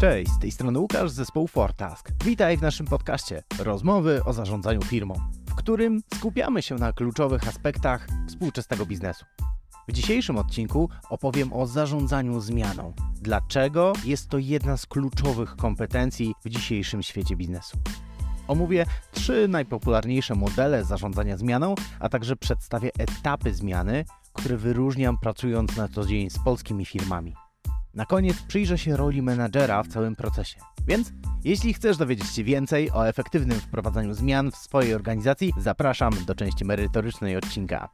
Cześć, z tej strony Łukasz z zespołu Fortask. Witaj w naszym podcaście Rozmowy o zarządzaniu firmą, w którym skupiamy się na kluczowych aspektach współczesnego biznesu. W dzisiejszym odcinku opowiem o zarządzaniu zmianą. Dlaczego jest to jedna z kluczowych kompetencji w dzisiejszym świecie biznesu. Omówię trzy najpopularniejsze modele zarządzania zmianą, a także przedstawię etapy zmiany, które wyróżniam pracując na co dzień z polskimi firmami. Na koniec przyjrzę się roli menadżera w całym procesie. Więc jeśli chcesz dowiedzieć się więcej o efektywnym wprowadzaniu zmian w swojej organizacji, zapraszam do części merytorycznej odcinka.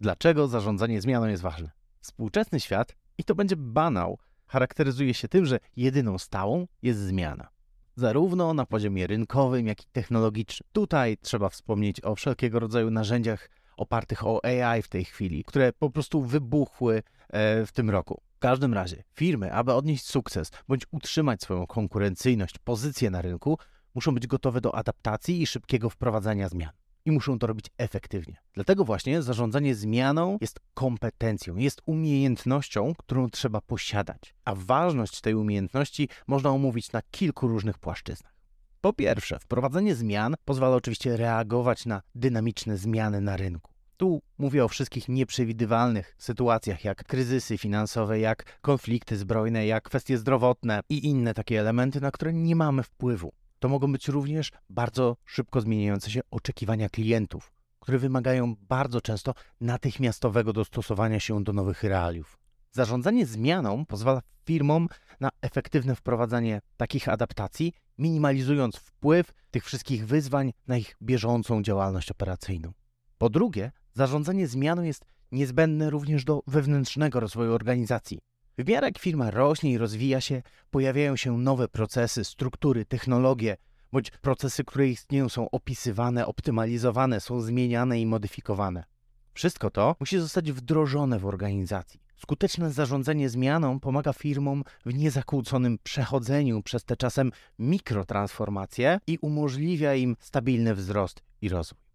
Dlaczego zarządzanie zmianą jest ważne? Współczesny świat, i to będzie banał, charakteryzuje się tym, że jedyną stałą jest zmiana. Zarówno na poziomie rynkowym, jak i technologicznym. Tutaj trzeba wspomnieć o wszelkiego rodzaju narzędziach opartych o AI w tej chwili, które po prostu wybuchły e, w tym roku. W każdym razie, firmy, aby odnieść sukces bądź utrzymać swoją konkurencyjność, pozycję na rynku, muszą być gotowe do adaptacji i szybkiego wprowadzania zmian. I muszą to robić efektywnie. Dlatego właśnie zarządzanie zmianą jest kompetencją, jest umiejętnością, którą trzeba posiadać. A ważność tej umiejętności można omówić na kilku różnych płaszczyznach. Po pierwsze, wprowadzenie zmian pozwala oczywiście reagować na dynamiczne zmiany na rynku. Tu mówię o wszystkich nieprzewidywalnych sytuacjach, jak kryzysy finansowe, jak konflikty zbrojne, jak kwestie zdrowotne i inne takie elementy, na które nie mamy wpływu. To mogą być również bardzo szybko zmieniające się oczekiwania klientów, które wymagają bardzo często natychmiastowego dostosowania się do nowych realiów. Zarządzanie zmianą pozwala firmom na efektywne wprowadzanie takich adaptacji, minimalizując wpływ tych wszystkich wyzwań na ich bieżącą działalność operacyjną. Po drugie, zarządzanie zmianą jest niezbędne również do wewnętrznego rozwoju organizacji. W miarę jak firma rośnie i rozwija się, pojawiają się nowe procesy, struktury, technologie, bądź procesy, które istnieją, są opisywane, optymalizowane, są zmieniane i modyfikowane. Wszystko to musi zostać wdrożone w organizacji. Skuteczne zarządzanie zmianą pomaga firmom w niezakłóconym przechodzeniu przez te czasem mikrotransformacje i umożliwia im stabilny wzrost i rozwój.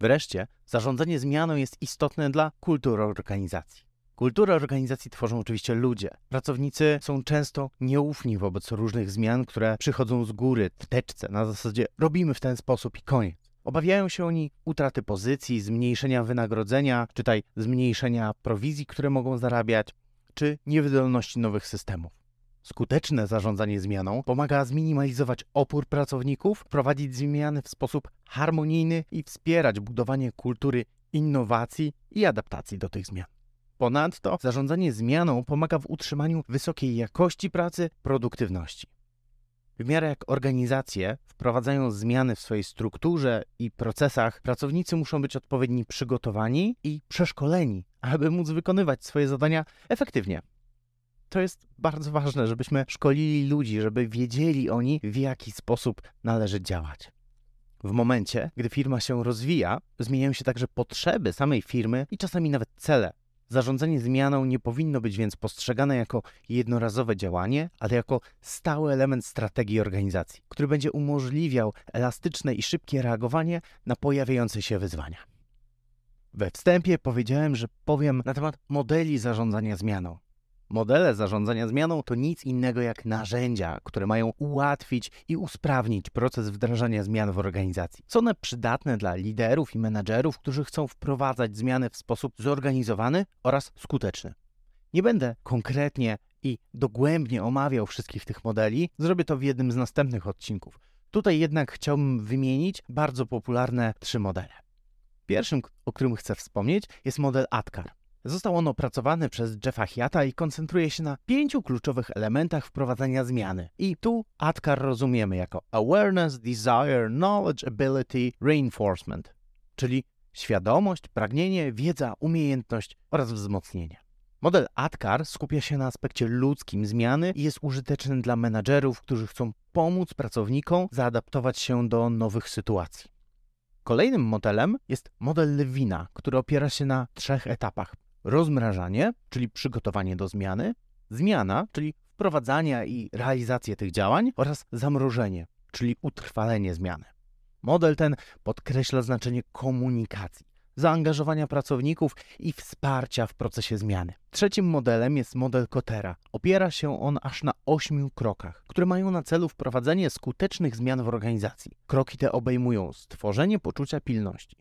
Wreszcie, zarządzanie zmianą jest istotne dla kultury organizacji. Kulturę organizacji tworzą oczywiście ludzie. Pracownicy są często nieufni wobec różnych zmian, które przychodzą z góry, w teczce, na zasadzie robimy w ten sposób i koniec. Obawiają się oni utraty pozycji, zmniejszenia wynagrodzenia, czytaj zmniejszenia prowizji, które mogą zarabiać, czy niewydolności nowych systemów. Skuteczne zarządzanie zmianą pomaga zminimalizować opór pracowników, prowadzić zmiany w sposób harmonijny i wspierać budowanie kultury innowacji i adaptacji do tych zmian. Ponadto zarządzanie zmianą pomaga w utrzymaniu wysokiej jakości pracy, produktywności. W miarę jak organizacje wprowadzają zmiany w swojej strukturze i procesach, pracownicy muszą być odpowiednio przygotowani i przeszkoleni, aby móc wykonywać swoje zadania efektywnie. To jest bardzo ważne, żebyśmy szkolili ludzi, żeby wiedzieli oni, w jaki sposób należy działać. W momencie, gdy firma się rozwija, zmieniają się także potrzeby samej firmy i czasami nawet cele. Zarządzanie zmianą nie powinno być więc postrzegane jako jednorazowe działanie, ale jako stały element strategii organizacji, który będzie umożliwiał elastyczne i szybkie reagowanie na pojawiające się wyzwania. We wstępie powiedziałem, że powiem na temat modeli zarządzania zmianą. Modele zarządzania zmianą to nic innego jak narzędzia, które mają ułatwić i usprawnić proces wdrażania zmian w organizacji. Są one przydatne dla liderów i menadżerów, którzy chcą wprowadzać zmiany w sposób zorganizowany oraz skuteczny. Nie będę konkretnie i dogłębnie omawiał wszystkich tych modeli, zrobię to w jednym z następnych odcinków. Tutaj jednak chciałbym wymienić bardzo popularne trzy modele. Pierwszym, o którym chcę wspomnieć, jest model ATKAR. Został on opracowany przez Jeffa Hiata i koncentruje się na pięciu kluczowych elementach wprowadzania zmiany. I tu ATKAR rozumiemy jako Awareness, Desire, Knowledge, Ability, Reinforcement, czyli świadomość, pragnienie, wiedza, umiejętność oraz wzmocnienie. Model ATKAR skupia się na aspekcie ludzkim zmiany i jest użyteczny dla menadżerów, którzy chcą pomóc pracownikom zaadaptować się do nowych sytuacji. Kolejnym modelem jest model Lewina, który opiera się na trzech etapach rozmrażanie, czyli przygotowanie do zmiany, zmiana, czyli wprowadzanie i realizację tych działań oraz zamrożenie, czyli utrwalenie zmiany. Model ten podkreśla znaczenie komunikacji, zaangażowania pracowników i wsparcia w procesie zmiany. Trzecim modelem jest model Kotera. Opiera się on aż na ośmiu krokach, które mają na celu wprowadzenie skutecznych zmian w organizacji. Kroki te obejmują stworzenie poczucia pilności,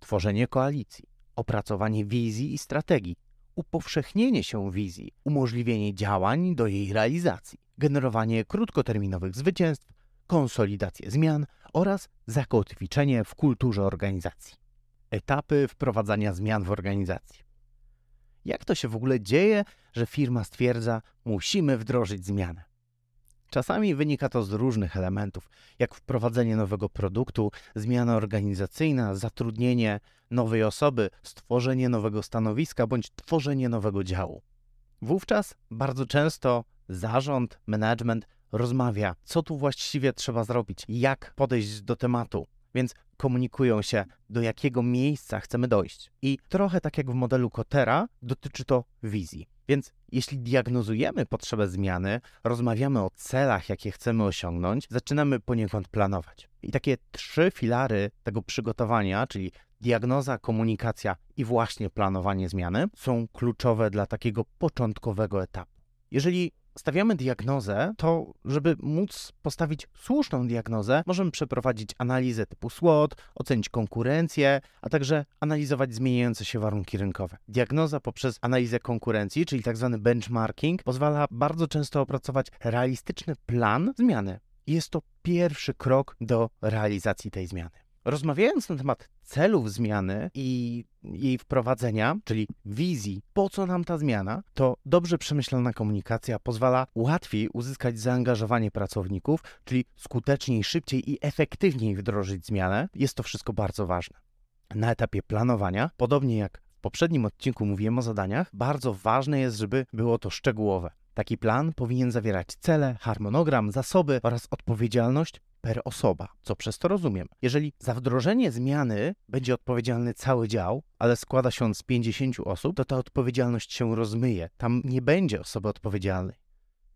tworzenie koalicji, opracowanie wizji i strategii, upowszechnienie się wizji, umożliwienie działań do jej realizacji, generowanie krótkoterminowych zwycięstw, konsolidację zmian oraz zakotwiczenie w kulturze organizacji. Etapy wprowadzania zmian w organizacji. Jak to się w ogóle dzieje, że firma stwierdza, musimy wdrożyć zmianę? Czasami wynika to z różnych elementów, jak wprowadzenie nowego produktu, zmiana organizacyjna, zatrudnienie nowej osoby, stworzenie nowego stanowiska bądź tworzenie nowego działu. Wówczas bardzo często zarząd, management rozmawia, co tu właściwie trzeba zrobić, jak podejść do tematu, więc komunikują się, do jakiego miejsca chcemy dojść. I trochę tak jak w modelu Kotera, dotyczy to wizji. Więc jeśli diagnozujemy potrzebę zmiany, rozmawiamy o celach, jakie chcemy osiągnąć, zaczynamy poniekąd planować. I takie trzy filary tego przygotowania, czyli diagnoza, komunikacja i właśnie planowanie zmiany, są kluczowe dla takiego początkowego etapu. Jeżeli stawiamy diagnozę, to żeby móc postawić słuszną diagnozę, możemy przeprowadzić analizę typu SWOT, ocenić konkurencję, a także analizować zmieniające się warunki rynkowe. Diagnoza poprzez analizę konkurencji, czyli tzw. Tak benchmarking, pozwala bardzo często opracować realistyczny plan zmiany. Jest to pierwszy krok do realizacji tej zmiany. Rozmawiając na temat celów zmiany i jej wprowadzenia, czyli wizji, po co nam ta zmiana, to dobrze przemyślana komunikacja pozwala łatwiej uzyskać zaangażowanie pracowników, czyli skuteczniej, szybciej i efektywniej wdrożyć zmianę. Jest to wszystko bardzo ważne. Na etapie planowania, podobnie jak w poprzednim odcinku mówiłem o zadaniach, bardzo ważne jest, żeby było to szczegółowe. Taki plan powinien zawierać cele, harmonogram, zasoby oraz odpowiedzialność per osoba, co przez to rozumiem. Jeżeli za wdrożenie zmiany będzie odpowiedzialny cały dział, ale składa się on z 50 osób, to ta odpowiedzialność się rozmyje. Tam nie będzie osoby odpowiedzialnej.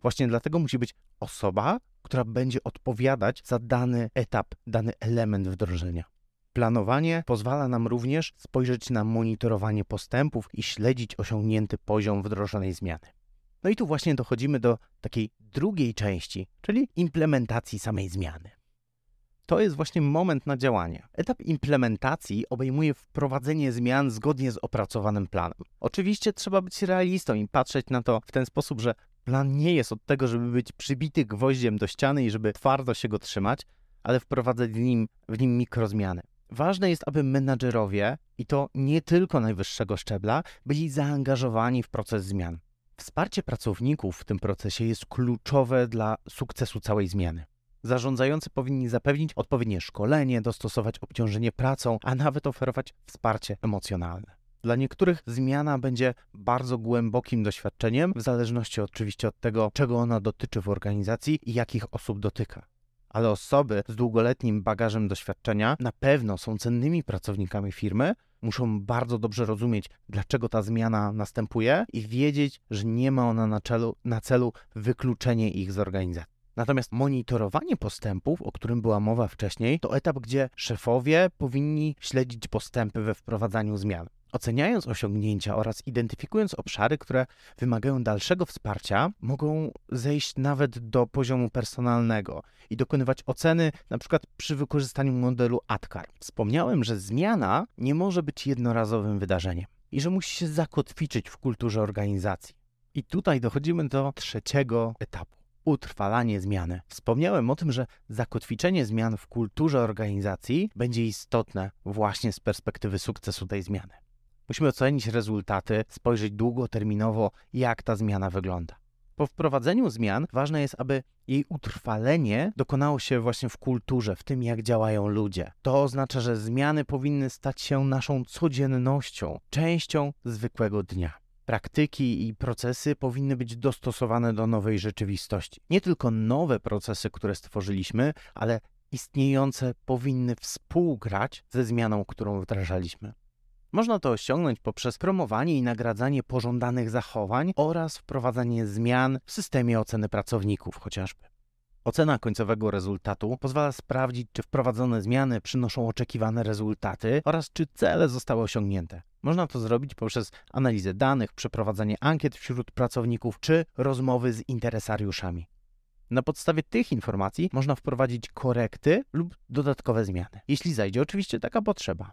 Właśnie dlatego musi być osoba, która będzie odpowiadać za dany etap, dany element wdrożenia. Planowanie pozwala nam również spojrzeć na monitorowanie postępów i śledzić osiągnięty poziom wdrożonej zmiany. No i tu właśnie dochodzimy do takiej drugiej części, czyli implementacji samej zmiany. To jest właśnie moment na działanie. Etap implementacji obejmuje wprowadzenie zmian zgodnie z opracowanym planem. Oczywiście trzeba być realistą i patrzeć na to w ten sposób, że plan nie jest od tego, żeby być przybity gwoździem do ściany i żeby twardo się go trzymać, ale wprowadzać w nim, w nim mikrozmiany. Ważne jest, aby menadżerowie, i to nie tylko najwyższego szczebla, byli zaangażowani w proces zmian. Wsparcie pracowników w tym procesie jest kluczowe dla sukcesu całej zmiany. Zarządzający powinni zapewnić odpowiednie szkolenie, dostosować obciążenie pracą, a nawet oferować wsparcie emocjonalne. Dla niektórych zmiana będzie bardzo głębokim doświadczeniem, w zależności oczywiście od tego, czego ona dotyczy w organizacji i jakich osób dotyka. Ale osoby z długoletnim bagażem doświadczenia na pewno są cennymi pracownikami firmy, muszą bardzo dobrze rozumieć, dlaczego ta zmiana następuje i wiedzieć, że nie ma ona na, celu, na celu wykluczenie ich z organizacji. Natomiast monitorowanie postępów, o którym była mowa wcześniej, to etap, gdzie szefowie powinni śledzić postępy we wprowadzaniu zmian. Oceniając osiągnięcia oraz identyfikując obszary, które wymagają dalszego wsparcia, mogą zejść nawet do poziomu personalnego i dokonywać oceny, na przykład przy wykorzystaniu modelu ATKAR. Wspomniałem, że zmiana nie może być jednorazowym wydarzeniem i że musi się zakotwiczyć w kulturze organizacji. I tutaj dochodzimy do trzeciego etapu utrwalanie zmiany. Wspomniałem o tym, że zakotwiczenie zmian w kulturze organizacji będzie istotne właśnie z perspektywy sukcesu tej zmiany. Musimy ocenić rezultaty, spojrzeć długoterminowo, jak ta zmiana wygląda. Po wprowadzeniu zmian ważne jest, aby jej utrwalenie dokonało się właśnie w kulturze, w tym jak działają ludzie. To oznacza, że zmiany powinny stać się naszą codziennością, częścią zwykłego dnia. Praktyki i procesy powinny być dostosowane do nowej rzeczywistości. Nie tylko nowe procesy, które stworzyliśmy, ale istniejące powinny współgrać ze zmianą, którą wdrażaliśmy. Można to osiągnąć poprzez promowanie i nagradzanie pożądanych zachowań oraz wprowadzanie zmian w systemie oceny pracowników chociażby. Ocena końcowego rezultatu pozwala sprawdzić, czy wprowadzone zmiany przynoszą oczekiwane rezultaty oraz czy cele zostały osiągnięte. Można to zrobić poprzez analizę danych, przeprowadzanie ankiet wśród pracowników czy rozmowy z interesariuszami. Na podstawie tych informacji można wprowadzić korekty lub dodatkowe zmiany, jeśli zajdzie oczywiście taka potrzeba.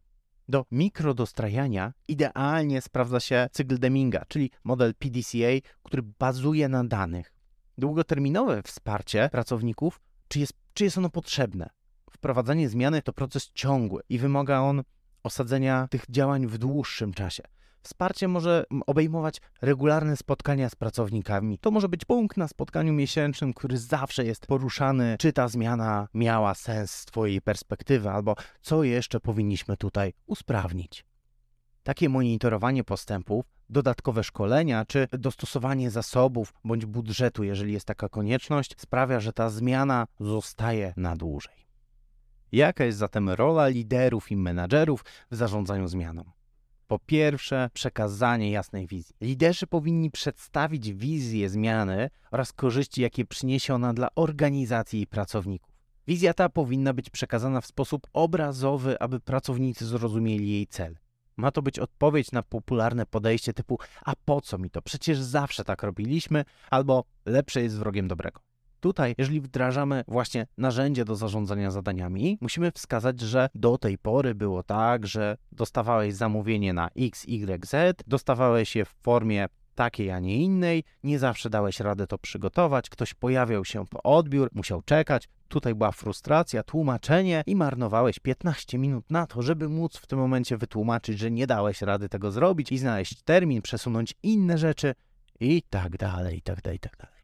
Do mikrodostrajania idealnie sprawdza się cykl Deminga, czyli model PDCA, który bazuje na danych. Długoterminowe wsparcie pracowników, czy jest, czy jest ono potrzebne? Wprowadzanie zmiany to proces ciągły i wymaga on osadzenia tych działań w dłuższym czasie. Wsparcie może obejmować regularne spotkania z pracownikami. To może być punkt na spotkaniu miesięcznym, który zawsze jest poruszany, czy ta zmiana miała sens z Twojej perspektywy, albo co jeszcze powinniśmy tutaj usprawnić. Takie monitorowanie postępów, dodatkowe szkolenia czy dostosowanie zasobów bądź budżetu, jeżeli jest taka konieczność, sprawia, że ta zmiana zostaje na dłużej. Jaka jest zatem rola liderów i menadżerów w zarządzaniu zmianą? Po pierwsze, przekazanie jasnej wizji. Liderzy powinni przedstawić wizję zmiany oraz korzyści, jakie przyniesie ona dla organizacji i pracowników. Wizja ta powinna być przekazana w sposób obrazowy, aby pracownicy zrozumieli jej cel. Ma to być odpowiedź na popularne podejście typu: A po co mi to? Przecież zawsze tak robiliśmy, albo lepsze jest wrogiem dobrego. Tutaj, jeżeli wdrażamy właśnie narzędzie do zarządzania zadaniami, musimy wskazać, że do tej pory było tak, że dostawałeś zamówienie na X, Y, Z, dostawałeś je w formie takiej, a nie innej, nie zawsze dałeś radę to przygotować, ktoś pojawiał się po odbiór, musiał czekać, tutaj była frustracja, tłumaczenie i marnowałeś 15 minut na to, żeby móc w tym momencie wytłumaczyć, że nie dałeś rady tego zrobić i znaleźć termin, przesunąć inne rzeczy i tak dalej, i tak dalej, i tak dalej.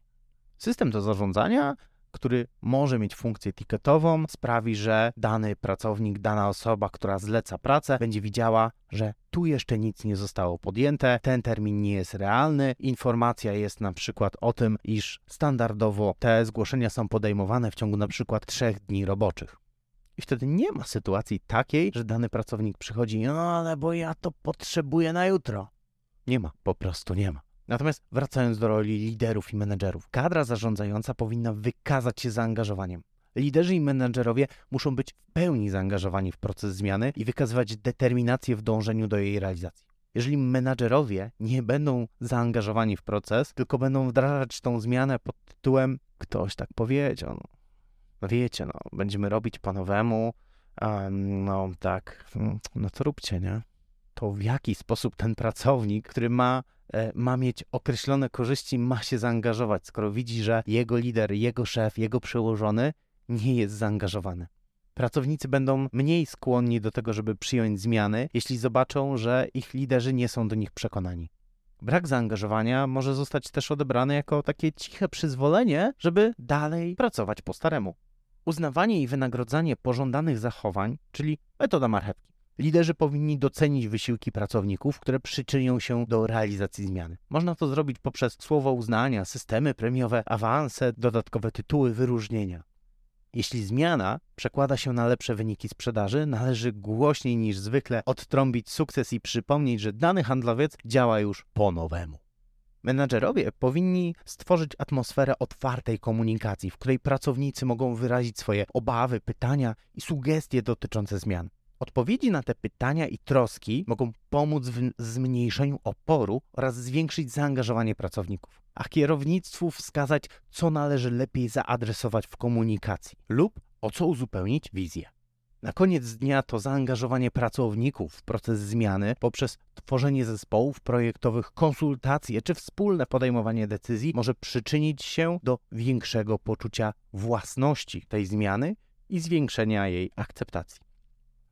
System do zarządzania, który może mieć funkcję ticketową, sprawi, że dany pracownik, dana osoba, która zleca pracę, będzie widziała, że tu jeszcze nic nie zostało podjęte, ten termin nie jest realny, informacja jest na przykład o tym, iż standardowo te zgłoszenia są podejmowane w ciągu na przykład trzech dni roboczych. I wtedy nie ma sytuacji takiej, że dany pracownik przychodzi, no ale bo ja to potrzebuję na jutro. Nie ma, po prostu nie ma. Natomiast wracając do roli liderów i menedżerów, kadra zarządzająca powinna wykazać się zaangażowaniem. Liderzy i menedżerowie muszą być w pełni zaangażowani w proces zmiany i wykazywać determinację w dążeniu do jej realizacji. Jeżeli menadżerowie nie będą zaangażowani w proces, tylko będą wdrażać tą zmianę pod tytułem ktoś tak powiedział, no, no wiecie, no, będziemy robić po nowemu, um, no tak, no to róbcie, nie? To w jaki sposób ten pracownik, który ma E, ma mieć określone korzyści, ma się zaangażować, skoro widzi, że jego lider, jego szef, jego przełożony nie jest zaangażowany. Pracownicy będą mniej skłonni do tego, żeby przyjąć zmiany, jeśli zobaczą, że ich liderzy nie są do nich przekonani. Brak zaangażowania może zostać też odebrany jako takie ciche przyzwolenie, żeby dalej pracować po staremu. Uznawanie i wynagrodzanie pożądanych zachowań, czyli metoda marchewki. Liderzy powinni docenić wysiłki pracowników, które przyczynią się do realizacji zmiany. Można to zrobić poprzez słowo uznania, systemy premiowe, awanse, dodatkowe tytuły, wyróżnienia. Jeśli zmiana przekłada się na lepsze wyniki sprzedaży, należy głośniej niż zwykle odtrąbić sukces i przypomnieć, że dany handlowiec działa już po nowemu. Menadżerowie powinni stworzyć atmosferę otwartej komunikacji, w której pracownicy mogą wyrazić swoje obawy, pytania i sugestie dotyczące zmian. Odpowiedzi na te pytania i troski mogą pomóc w zmniejszeniu oporu oraz zwiększyć zaangażowanie pracowników, a kierownictwu wskazać, co należy lepiej zaadresować w komunikacji lub o co uzupełnić wizję. Na koniec dnia to zaangażowanie pracowników w proces zmiany poprzez tworzenie zespołów projektowych, konsultacje czy wspólne podejmowanie decyzji może przyczynić się do większego poczucia własności tej zmiany i zwiększenia jej akceptacji.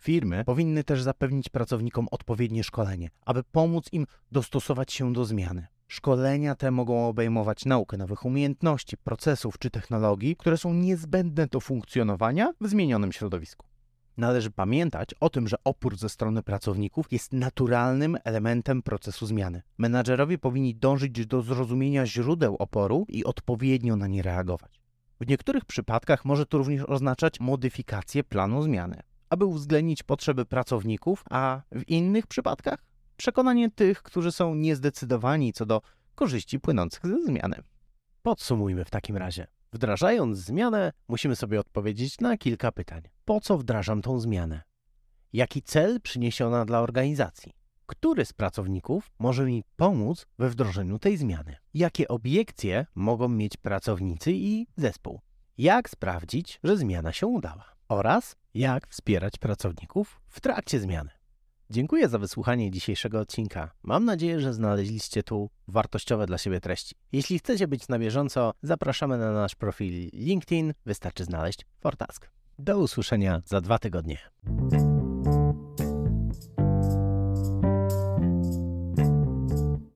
Firmy powinny też zapewnić pracownikom odpowiednie szkolenie, aby pomóc im dostosować się do zmiany. Szkolenia te mogą obejmować naukę nowych umiejętności, procesów czy technologii, które są niezbędne do funkcjonowania w zmienionym środowisku. Należy pamiętać o tym, że opór ze strony pracowników jest naturalnym elementem procesu zmiany. Menadżerowie powinni dążyć do zrozumienia źródeł oporu i odpowiednio na nie reagować. W niektórych przypadkach może to również oznaczać modyfikację planu zmiany aby uwzględnić potrzeby pracowników, a w innych przypadkach przekonanie tych, którzy są niezdecydowani co do korzyści płynących ze zmiany. Podsumujmy w takim razie. Wdrażając zmianę, musimy sobie odpowiedzieć na kilka pytań. Po co wdrażam tą zmianę? Jaki cel przyniesie ona dla organizacji? Który z pracowników może mi pomóc we wdrożeniu tej zmiany? Jakie obiekcje mogą mieć pracownicy i zespół? Jak sprawdzić, że zmiana się udała? Oraz jak wspierać pracowników w trakcie zmiany? Dziękuję za wysłuchanie dzisiejszego odcinka. Mam nadzieję, że znaleźliście tu wartościowe dla siebie treści. Jeśli chcecie być na bieżąco, zapraszamy na nasz profil LinkedIn. Wystarczy znaleźć Fortask. Do usłyszenia za dwa tygodnie.